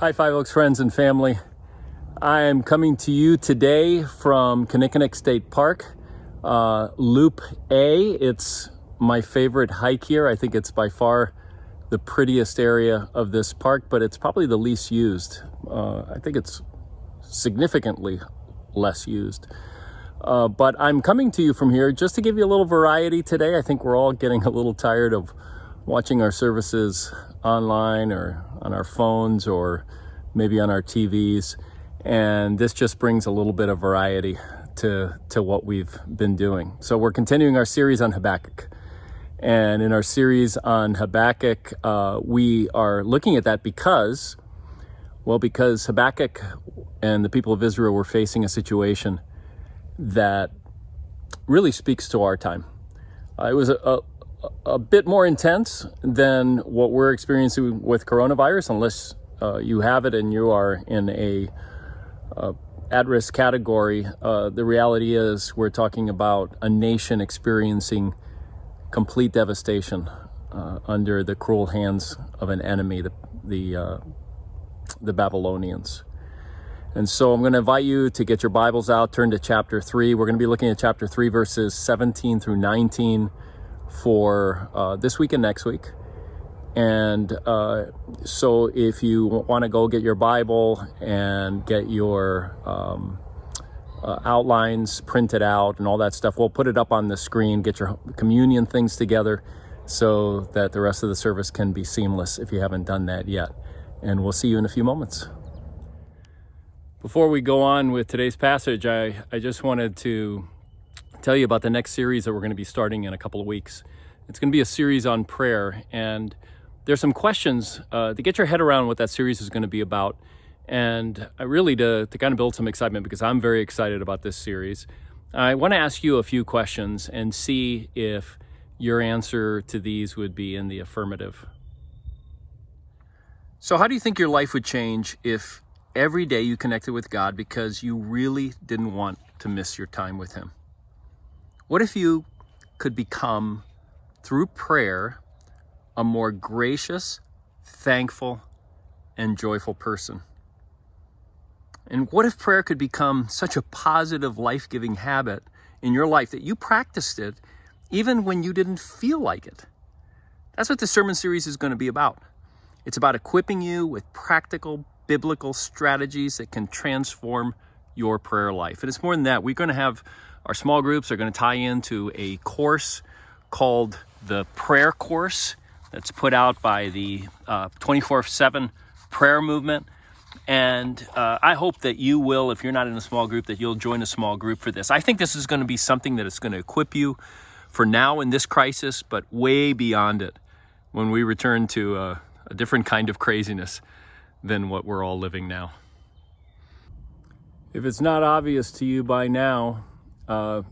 Hi, Five Oaks friends and family. I am coming to you today from Kinnickinnic State Park, uh, Loop A. It's my favorite hike here. I think it's by far the prettiest area of this park, but it's probably the least used. Uh, I think it's significantly less used. Uh, but I'm coming to you from here just to give you a little variety today. I think we're all getting a little tired of watching our services online or on our phones or maybe on our TVs. And this just brings a little bit of variety to, to what we've been doing. So we're continuing our series on Habakkuk. And in our series on Habakkuk, uh, we are looking at that because, well, because Habakkuk and the people of Israel were facing a situation that really speaks to our time. Uh, it was a, a, a bit more intense than what we're experiencing with coronavirus, unless uh, you have it and you are in a uh, at-risk category. Uh, the reality is, we're talking about a nation experiencing complete devastation uh, under the cruel hands of an enemy, the the, uh, the Babylonians. And so I'm going to invite you to get your Bibles out, turn to chapter 3. We're going to be looking at chapter 3, verses 17 through 19 for uh, this week and next week. And uh, so if you want to go get your Bible and get your um, uh, outlines printed out and all that stuff, we'll put it up on the screen, get your communion things together so that the rest of the service can be seamless if you haven't done that yet. And we'll see you in a few moments. Before we go on with today's passage, I, I just wanted to tell you about the next series that we're going to be starting in a couple of weeks. It's going to be a series on prayer, and there's some questions uh, to get your head around what that series is going to be about, and really to, to kind of build some excitement because I'm very excited about this series. I want to ask you a few questions and see if your answer to these would be in the affirmative. So, how do you think your life would change if every day you connected with God because you really didn't want to miss your time with Him? What if you could become, through prayer, a more gracious, thankful, and joyful person? And what if prayer could become such a positive, life giving habit in your life that you practiced it even when you didn't feel like it? That's what this sermon series is going to be about. It's about equipping you with practical biblical strategies that can transform your prayer life. And it's more than that. We're going to have our small groups are going to tie into a course called the Prayer Course that's put out by the uh, 24 7 prayer movement. And uh, I hope that you will, if you're not in a small group, that you'll join a small group for this. I think this is going to be something that is going to equip you for now in this crisis, but way beyond it when we return to a, a different kind of craziness than what we're all living now. If it's not obvious to you by now, uh,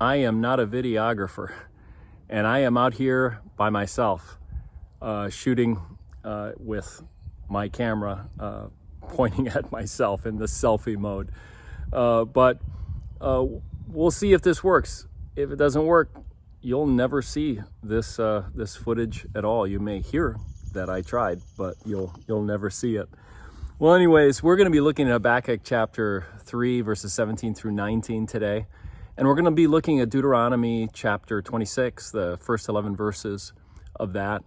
I am not a videographer, and I am out here by myself uh, shooting uh, with my camera uh, pointing at myself in the selfie mode. Uh, but uh, we'll see if this works. If it doesn't work, you'll never see this this footage at all. You may hear that I tried, but you'll you'll never see it. Well, anyways, we're going to be looking at Habakkuk chapter 3, verses 17 through 19 today. And we're going to be looking at Deuteronomy chapter 26, the first 11 verses of that.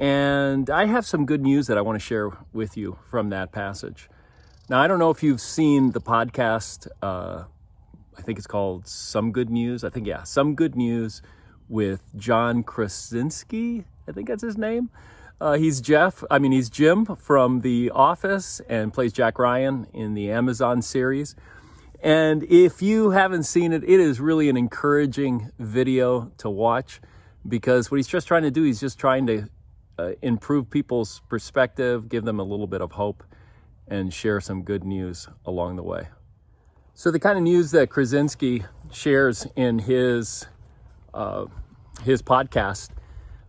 And I have some good news that I want to share with you from that passage. Now, I don't know if you've seen the podcast, uh, I think it's called Some Good News. I think, yeah, Some Good News with John Krasinski. I think that's his name. Uh, he's Jeff, I mean, he's Jim from The Office and plays Jack Ryan in the Amazon series. And if you haven't seen it, it is really an encouraging video to watch because what he's just trying to do, he's just trying to uh, improve people's perspective, give them a little bit of hope, and share some good news along the way. So, the kind of news that Krasinski shares in his, uh, his podcast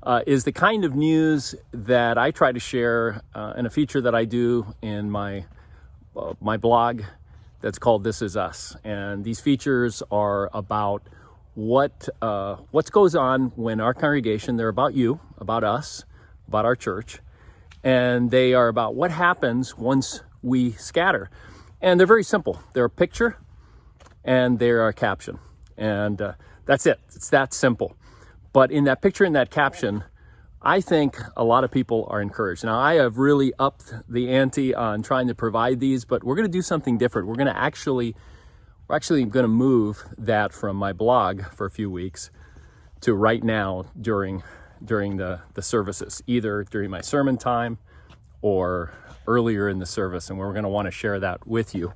uh, is the kind of news that I try to share uh, in a feature that I do in my, uh, my blog that's called This Is Us. And these features are about what uh, what goes on when our congregation, they're about you, about us, about our church. And they are about what happens once we scatter. And they're very simple. They're a picture and they're a caption. And uh, that's it. It's that simple. But in that picture and that caption, I think a lot of people are encouraged. Now, I have really upped the ante on trying to provide these, but we're going to do something different. We're going to actually, we're actually going to move that from my blog for a few weeks to right now during during the the services, either during my sermon time or earlier in the service, and we're going to want to share that with you.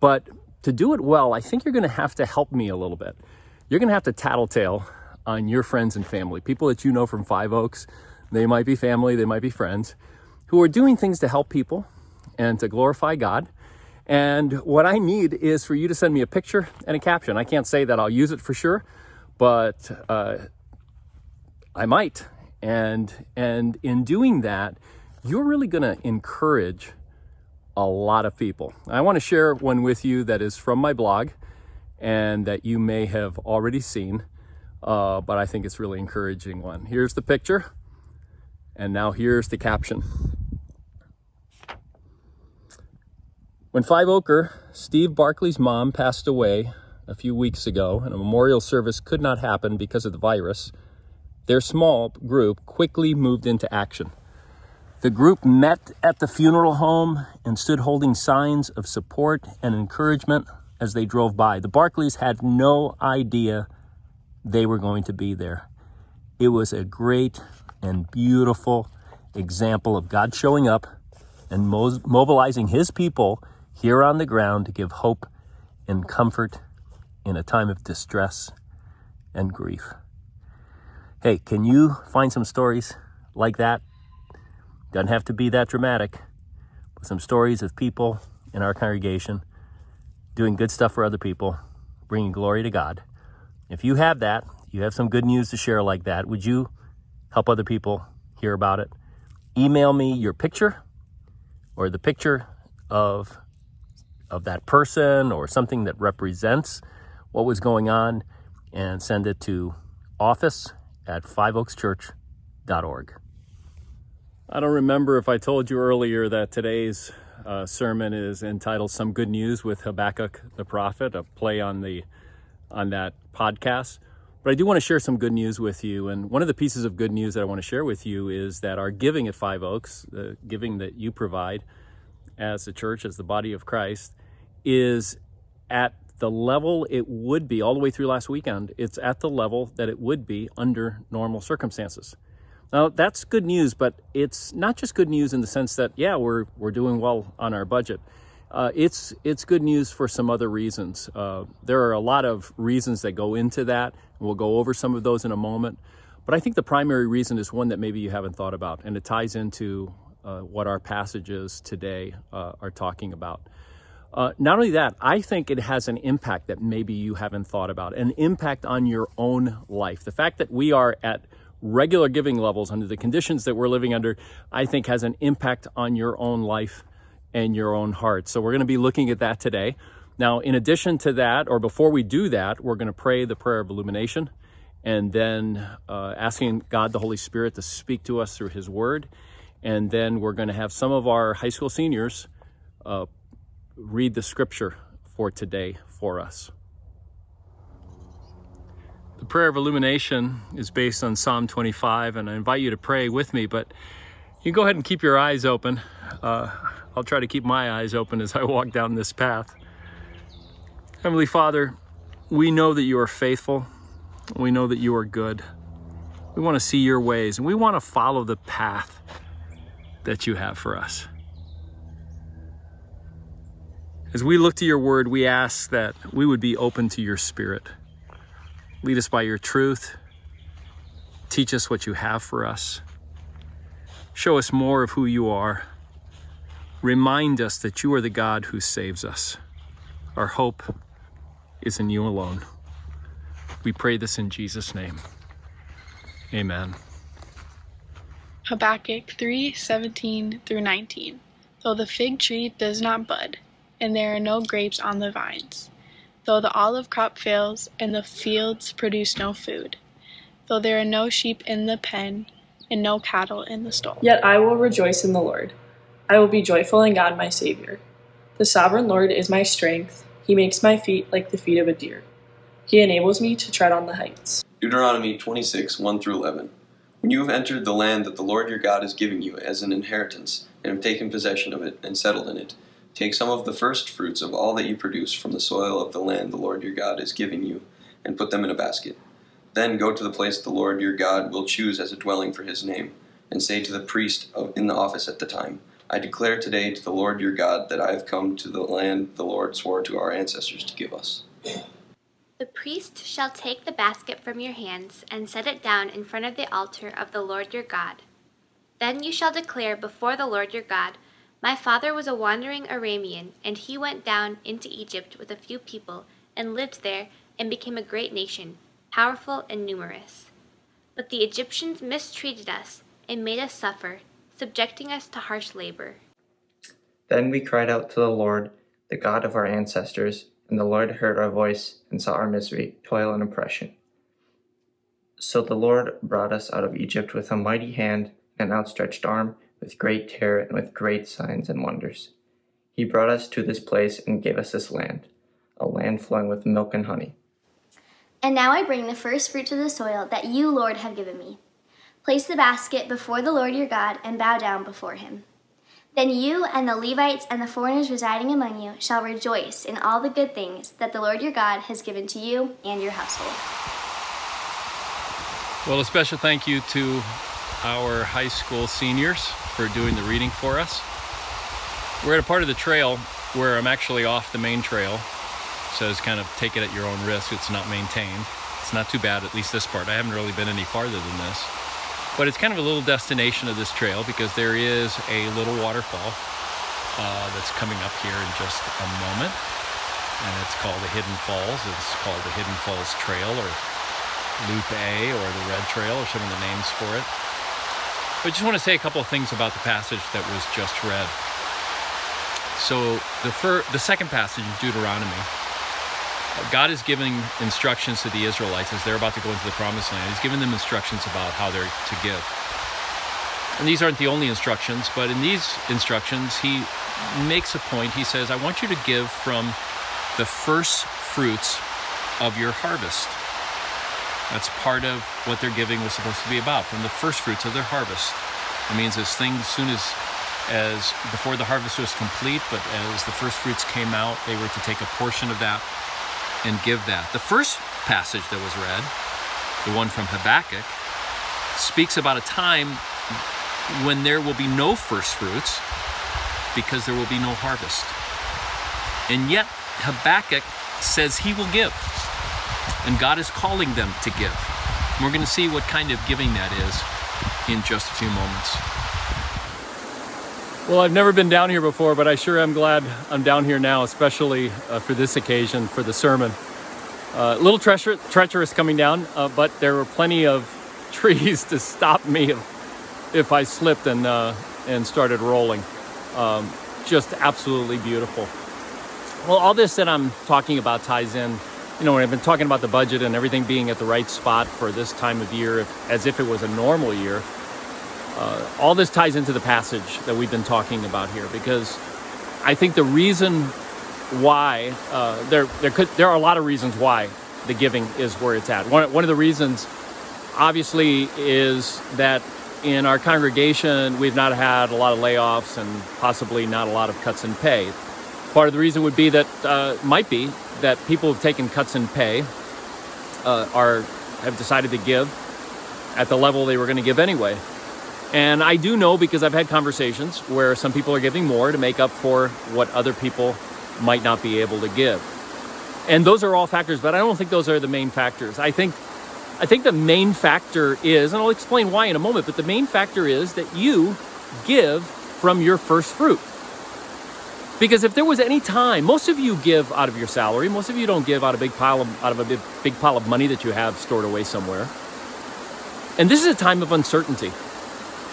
But to do it well, I think you're going to have to help me a little bit. You're going to have to tattletale on your friends and family, people that you know from Five Oaks. They might be family, they might be friends, who are doing things to help people and to glorify God. And what I need is for you to send me a picture and a caption. I can't say that I'll use it for sure, but uh, I might. And and in doing that, you're really going to encourage a lot of people. I want to share one with you that is from my blog and that you may have already seen uh, but I think it's really encouraging one. Here's the picture, and now here's the caption. When Five Oaker, Steve Barkley's mom passed away a few weeks ago, and a memorial service could not happen because of the virus, their small group quickly moved into action. The group met at the funeral home and stood holding signs of support and encouragement as they drove by. The Barclays had no idea they were going to be there. It was a great and beautiful example of God showing up and mobilizing his people here on the ground to give hope and comfort in a time of distress and grief. Hey, can you find some stories like that? Doesn't have to be that dramatic, but some stories of people in our congregation doing good stuff for other people, bringing glory to God. If you have that, you have some good news to share like that, would you help other people hear about it? Email me your picture or the picture of of that person or something that represents what was going on and send it to office at fiveoakschurch.org. I don't remember if I told you earlier that today's uh, sermon is entitled Some Good News with Habakkuk the Prophet, a play on the on that podcast. But I do want to share some good news with you. And one of the pieces of good news that I want to share with you is that our giving at Five Oaks, the giving that you provide as a church, as the body of Christ, is at the level it would be all the way through last weekend. It's at the level that it would be under normal circumstances. Now that's good news, but it's not just good news in the sense that yeah, we're we're doing well on our budget. Uh, it's it's good news for some other reasons. Uh, there are a lot of reasons that go into that. We'll go over some of those in a moment. But I think the primary reason is one that maybe you haven't thought about, and it ties into uh, what our passages today uh, are talking about. Uh, not only that, I think it has an impact that maybe you haven't thought about, an impact on your own life. The fact that we are at regular giving levels under the conditions that we're living under, I think has an impact on your own life and your own heart. So we're going to be looking at that today. Now, in addition to that, or before we do that, we're going to pray the prayer of illumination and then uh, asking God the Holy Spirit to speak to us through His Word. And then we're going to have some of our high school seniors uh, read the scripture for today for us. The prayer of illumination is based on Psalm 25, and I invite you to pray with me, but you go ahead and keep your eyes open. Uh, I'll try to keep my eyes open as I walk down this path. Heavenly Father, we know that you are faithful. We know that you are good. We want to see your ways and we want to follow the path that you have for us. As we look to your word, we ask that we would be open to your spirit. Lead us by your truth. Teach us what you have for us. Show us more of who you are Remind us that you are the God who saves us. Our hope is in you alone. We pray this in Jesus' name. Amen. Habakkuk 3 17 through 19. Though the fig tree does not bud, and there are no grapes on the vines, though the olive crop fails, and the fields produce no food, though there are no sheep in the pen, and no cattle in the stall. Yet I will rejoice in the Lord. I will be joyful in God my Savior. The sovereign Lord is my strength. He makes my feet like the feet of a deer. He enables me to tread on the heights. Deuteronomy 26, 1 through 11. When you have entered the land that the Lord your God is giving you as an inheritance, and have taken possession of it and settled in it, take some of the first fruits of all that you produce from the soil of the land the Lord your God is giving you, and put them in a basket. Then go to the place the Lord your God will choose as a dwelling for his name, and say to the priest in the office at the time, I declare today to the Lord your God that I have come to the land the Lord swore to our ancestors to give us. The priest shall take the basket from your hands and set it down in front of the altar of the Lord your God. Then you shall declare before the Lord your God, My father was a wandering Aramean, and he went down into Egypt with a few people, and lived there, and became a great nation, powerful and numerous. But the Egyptians mistreated us, and made us suffer, subjecting us to harsh labor. Then we cried out to the Lord, the God of our ancestors and the Lord heard our voice and saw our misery, toil, and oppression. So the Lord brought us out of Egypt with a mighty hand and an outstretched arm, with great terror and with great signs and wonders. He brought us to this place and gave us this land, a land flowing with milk and honey. And now I bring the first fruits of the soil that you, Lord, have given me. Place the basket before the Lord your God and bow down before him. Then you and the Levites and the foreigners residing among you shall rejoice in all the good things that the Lord your God has given to you and your household. Well, a special thank you to our high school seniors for doing the reading for us. We're at a part of the trail where I'm actually off the main trail. So it's kind of take it at your own risk. It's not maintained. It's not too bad, at least this part. I haven't really been any farther than this. But it's kind of a little destination of this trail because there is a little waterfall uh, that's coming up here in just a moment. And it's called the Hidden Falls. It's called the Hidden Falls Trail or Loop A or the Red Trail or some of the names for it. But I just want to say a couple of things about the passage that was just read. So the, fir- the second passage in Deuteronomy God is giving instructions to the Israelites as they're about to go into the promised land. He's giving them instructions about how they're to give. And these aren't the only instructions, but in these instructions, he makes a point. He says, I want you to give from the first fruits of your harvest. That's part of what their giving was supposed to be about, from the first fruits of their harvest. It means as things, as soon as as before the harvest was complete, but as the first fruits came out, they were to take a portion of that and give that. The first passage that was read, the one from Habakkuk, speaks about a time when there will be no first fruits because there will be no harvest. And yet, Habakkuk says he will give, and God is calling them to give. And we're going to see what kind of giving that is in just a few moments. Well, I've never been down here before, but I sure am glad I'm down here now, especially uh, for this occasion, for the sermon. Uh, a little treacher- treacherous coming down, uh, but there were plenty of trees to stop me if, if I slipped and, uh, and started rolling. Um, just absolutely beautiful. Well, all this that I'm talking about ties in. You know, when I've been talking about the budget and everything being at the right spot for this time of year, if, as if it was a normal year, uh, all this ties into the passage that we've been talking about here because I think the reason why uh, there there could there are a lot of reasons why the giving is where it's at. One one of the reasons, obviously, is that in our congregation we've not had a lot of layoffs and possibly not a lot of cuts in pay. Part of the reason would be that uh, might be that people have taken cuts in pay uh, are have decided to give at the level they were going to give anyway. And I do know because I've had conversations where some people are giving more to make up for what other people might not be able to give. And those are all factors, but I don't think those are the main factors. I think I think the main factor is, and I'll explain why in a moment, but the main factor is that you give from your first fruit. Because if there was any time, most of you give out of your salary, most of you don't give out of a big pile of out of a big, big pile of money that you have stored away somewhere. And this is a time of uncertainty.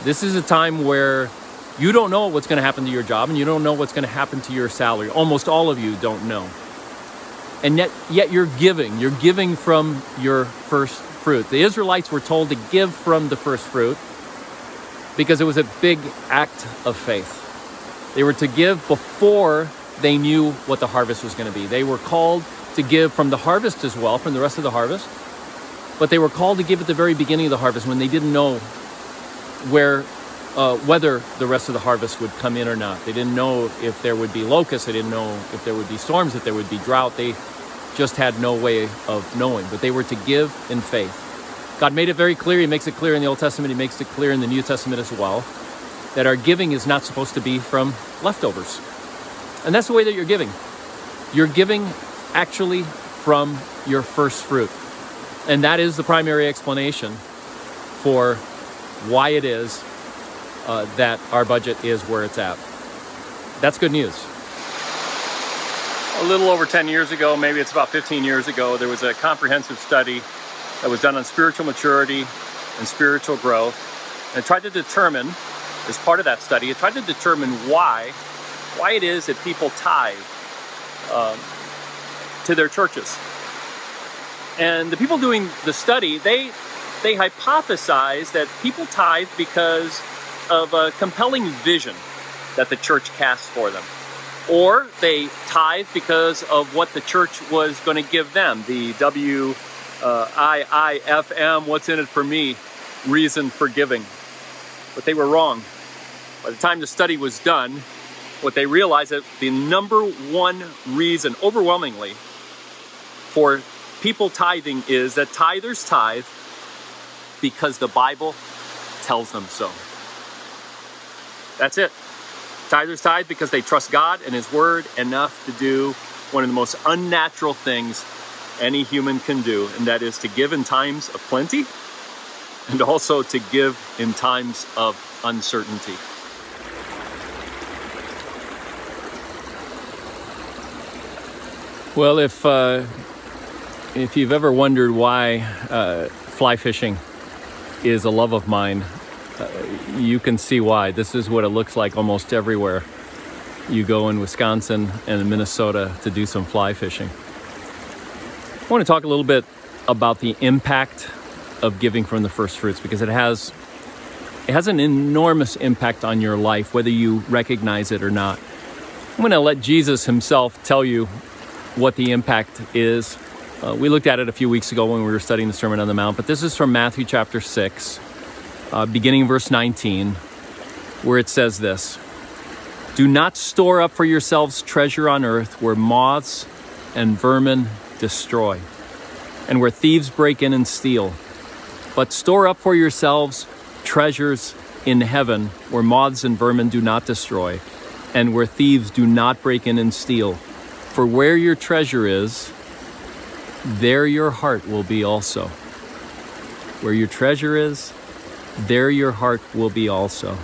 This is a time where you don't know what's going to happen to your job and you don't know what's going to happen to your salary. Almost all of you don't know. And yet, yet you're giving. You're giving from your first fruit. The Israelites were told to give from the first fruit. because it was a big act of faith. They were to give before they knew what the harvest was going to be. They were called to give from the harvest as well, from the rest of the harvest, but they were called to give at the very beginning of the harvest when they didn't know where uh, whether the rest of the harvest would come in or not. They didn't know if there would be locusts. They didn't know if there would be storms, if there would be drought. They just had no way of knowing. But they were to give in faith. God made it very clear. He makes it clear in the Old Testament. He makes it clear in the New Testament as well that our giving is not supposed to be from leftovers. And that's the way that you're giving. You're giving actually from your first fruit. And that is the primary explanation for why it is uh, that our budget is where it's at. That's good news. A little over 10 years ago, maybe it's about 15 years ago, there was a comprehensive study that was done on spiritual maturity and spiritual growth. And tried to determine, as part of that study, it tried to determine why, why it is that people tithe um, to their churches. And the people doing the study, they they hypothesized that people tithe because of a compelling vision that the church casts for them. Or they tithe because of what the church was going to give them, the W I I F M, what's in it for me, reason for giving. But they were wrong. By the time the study was done, what they realized that the number one reason, overwhelmingly, for people tithing is that tithers tithe because the Bible tells them so. That's it. Tithers tithe because they trust God and His Word enough to do one of the most unnatural things any human can do, and that is to give in times of plenty and also to give in times of uncertainty. Well, if uh, if you've ever wondered why uh, fly fishing is a love of mine, uh, you can see why. This is what it looks like almost everywhere you go in Wisconsin and Minnesota to do some fly fishing. I want to talk a little bit about the impact of giving from the first fruits because it has it has an enormous impact on your life whether you recognize it or not. I'm going to let Jesus himself tell you what the impact is. Uh, we looked at it a few weeks ago when we were studying the Sermon on the Mount, but this is from Matthew chapter 6, uh, beginning verse 19, where it says this Do not store up for yourselves treasure on earth where moths and vermin destroy, and where thieves break in and steal. But store up for yourselves treasures in heaven where moths and vermin do not destroy, and where thieves do not break in and steal. For where your treasure is, there your heart will be also. Where your treasure is, there your heart will be also.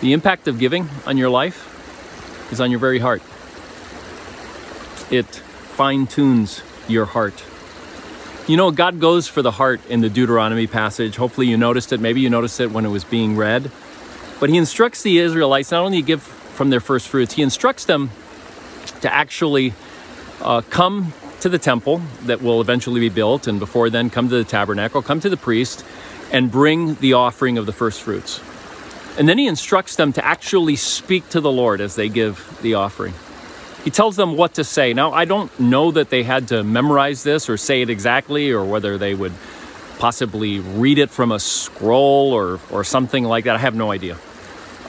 The impact of giving on your life is on your very heart. It fine tunes your heart. You know, God goes for the heart in the Deuteronomy passage. Hopefully, you noticed it. Maybe you noticed it when it was being read. But He instructs the Israelites not only to give from their first fruits, He instructs them to actually uh, come to the temple that will eventually be built, and before then, come to the tabernacle, come to the priest, and bring the offering of the first fruits. And then he instructs them to actually speak to the Lord as they give the offering. He tells them what to say. Now, I don't know that they had to memorize this or say it exactly, or whether they would possibly read it from a scroll or, or something like that. I have no idea.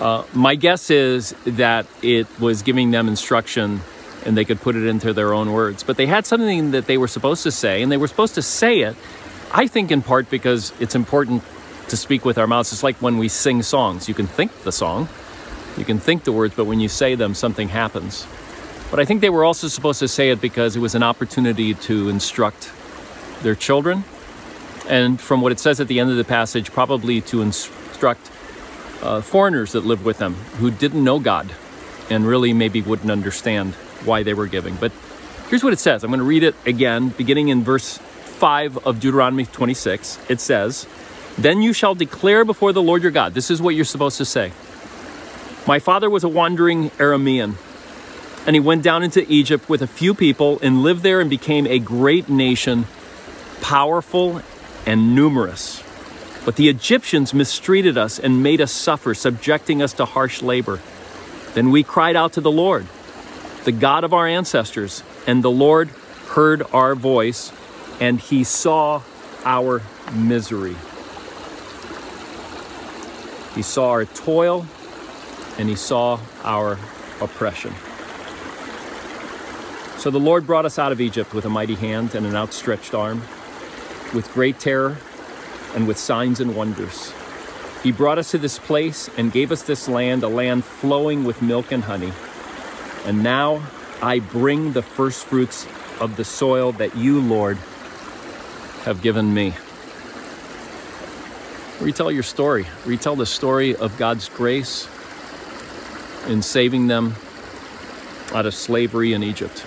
Uh, my guess is that it was giving them instruction and they could put it into their own words. But they had something that they were supposed to say, and they were supposed to say it, I think, in part because it's important to speak with our mouths. It's like when we sing songs. You can think the song, you can think the words, but when you say them, something happens. But I think they were also supposed to say it because it was an opportunity to instruct their children. And from what it says at the end of the passage, probably to instruct uh, foreigners that lived with them who didn't know God and really maybe wouldn't understand why they were giving. But here's what it says I'm going to read it again, beginning in verse 5 of Deuteronomy 26. It says, Then you shall declare before the Lord your God. This is what you're supposed to say. My father was a wandering Aramean, and he went down into Egypt with a few people and lived there and became a great nation, powerful and numerous. But the Egyptians mistreated us and made us suffer, subjecting us to harsh labor. Then we cried out to the Lord, the God of our ancestors, and the Lord heard our voice, and he saw our misery. He saw our toil, and he saw our oppression. So the Lord brought us out of Egypt with a mighty hand and an outstretched arm, with great terror and with signs and wonders. He brought us to this place and gave us this land, a land flowing with milk and honey. And now I bring the first fruits of the soil that you, Lord, have given me. Retell your story. Retell the story of God's grace in saving them out of slavery in Egypt.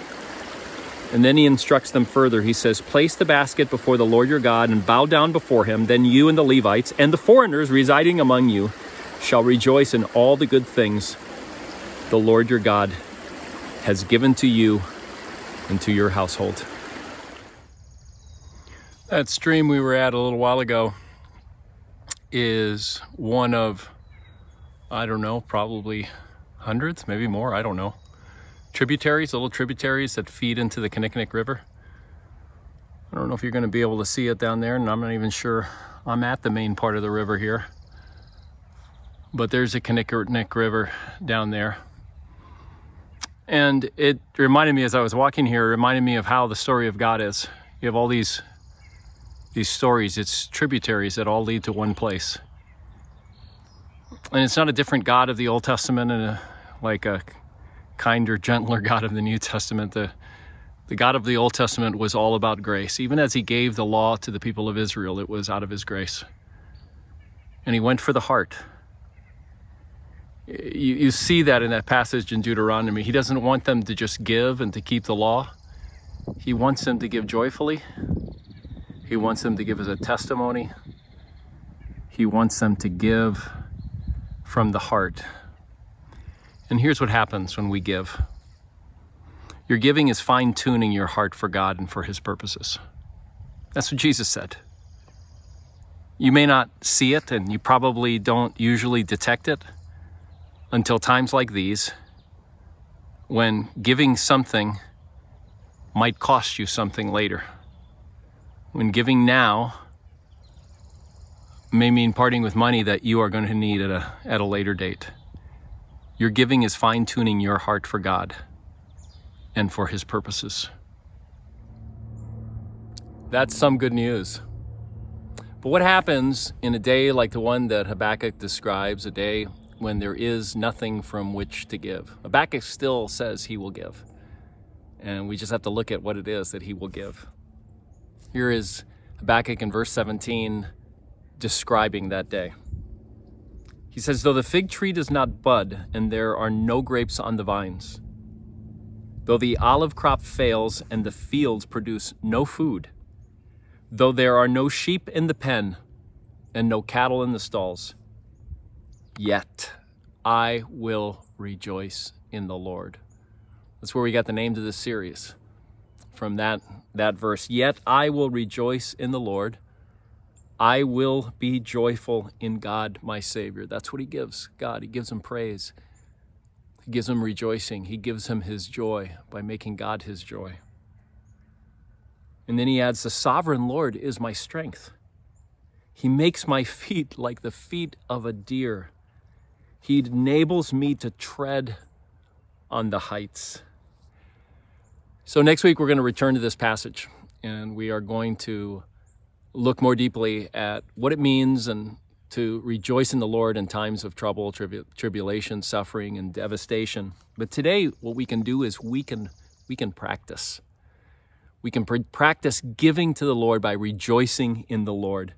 And then he instructs them further. He says, Place the basket before the Lord your God and bow down before him. Then you and the Levites and the foreigners residing among you shall rejoice in all the good things the Lord your God has given to you and to your household. That stream we were at a little while ago is one of, I don't know, probably hundreds, maybe more, I don't know tributaries, little tributaries that feed into the Kinnickinnic River. I don't know if you're going to be able to see it down there, and I'm not even sure I'm at the main part of the river here. But there's a Kinnickinnic River down there. And it reminded me as I was walking here, reminded me of how the story of God is. You have all these these stories, it's tributaries that all lead to one place. And it's not a different God of the Old Testament and a, like a kinder, gentler God of the New Testament. The, the God of the Old Testament was all about grace. Even as he gave the law to the people of Israel, it was out of his grace. And he went for the heart. You, you see that in that passage in Deuteronomy. He doesn't want them to just give and to keep the law, he wants them to give joyfully. He wants them to give as a testimony. He wants them to give from the heart. And here's what happens when we give your giving is fine tuning your heart for God and for His purposes. That's what Jesus said. You may not see it, and you probably don't usually detect it until times like these when giving something might cost you something later. When giving now may mean parting with money that you are going to need at a, at a later date. Your giving is fine tuning your heart for God and for His purposes. That's some good news. But what happens in a day like the one that Habakkuk describes, a day when there is nothing from which to give? Habakkuk still says he will give. And we just have to look at what it is that he will give. Here is Habakkuk in verse 17 describing that day. He says, Though the fig tree does not bud, and there are no grapes on the vines, though the olive crop fails, and the fields produce no food, though there are no sheep in the pen, and no cattle in the stalls, yet I will rejoice in the Lord. That's where we got the name to this series from that, that verse. Yet I will rejoice in the Lord. I will be joyful in God, my Savior. That's what He gives God. He gives Him praise, He gives Him rejoicing, He gives Him His joy by making God His joy. And then He adds, The sovereign Lord is my strength. He makes my feet like the feet of a deer. He enables me to tread on the heights. So, next week, we're going to return to this passage and we are going to look more deeply at what it means and to rejoice in the Lord in times of trouble, tribu- tribulation, suffering, and devastation. But today, what we can do is we can we can practice. We can pr- practice giving to the Lord by rejoicing in the Lord,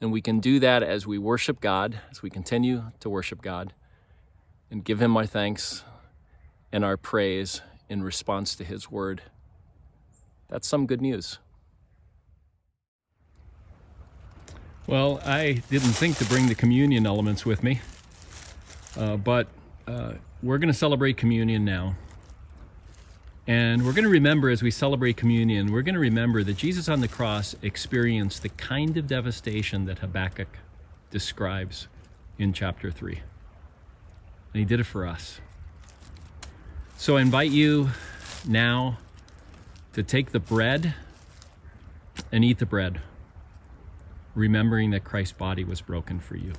and we can do that as we worship God, as we continue to worship God, and give Him our thanks and our praise in response to His word. That's some good news. Well, I didn't think to bring the communion elements with me, uh, but uh, we're going to celebrate communion now. And we're going to remember as we celebrate communion, we're going to remember that Jesus on the cross experienced the kind of devastation that Habakkuk describes in chapter 3. And he did it for us. So I invite you now to take the bread and eat the bread, remembering that Christ's body was broken for you.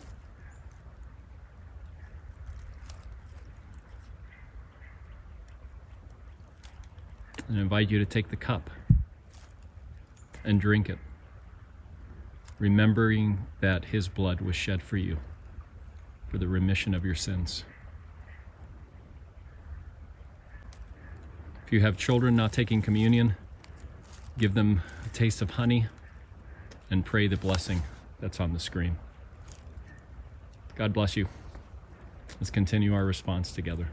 And invite you to take the cup and drink it, remembering that his blood was shed for you for the remission of your sins. If you have children not taking communion, give them a taste of honey and pray the blessing that's on the screen. God bless you. Let's continue our response together.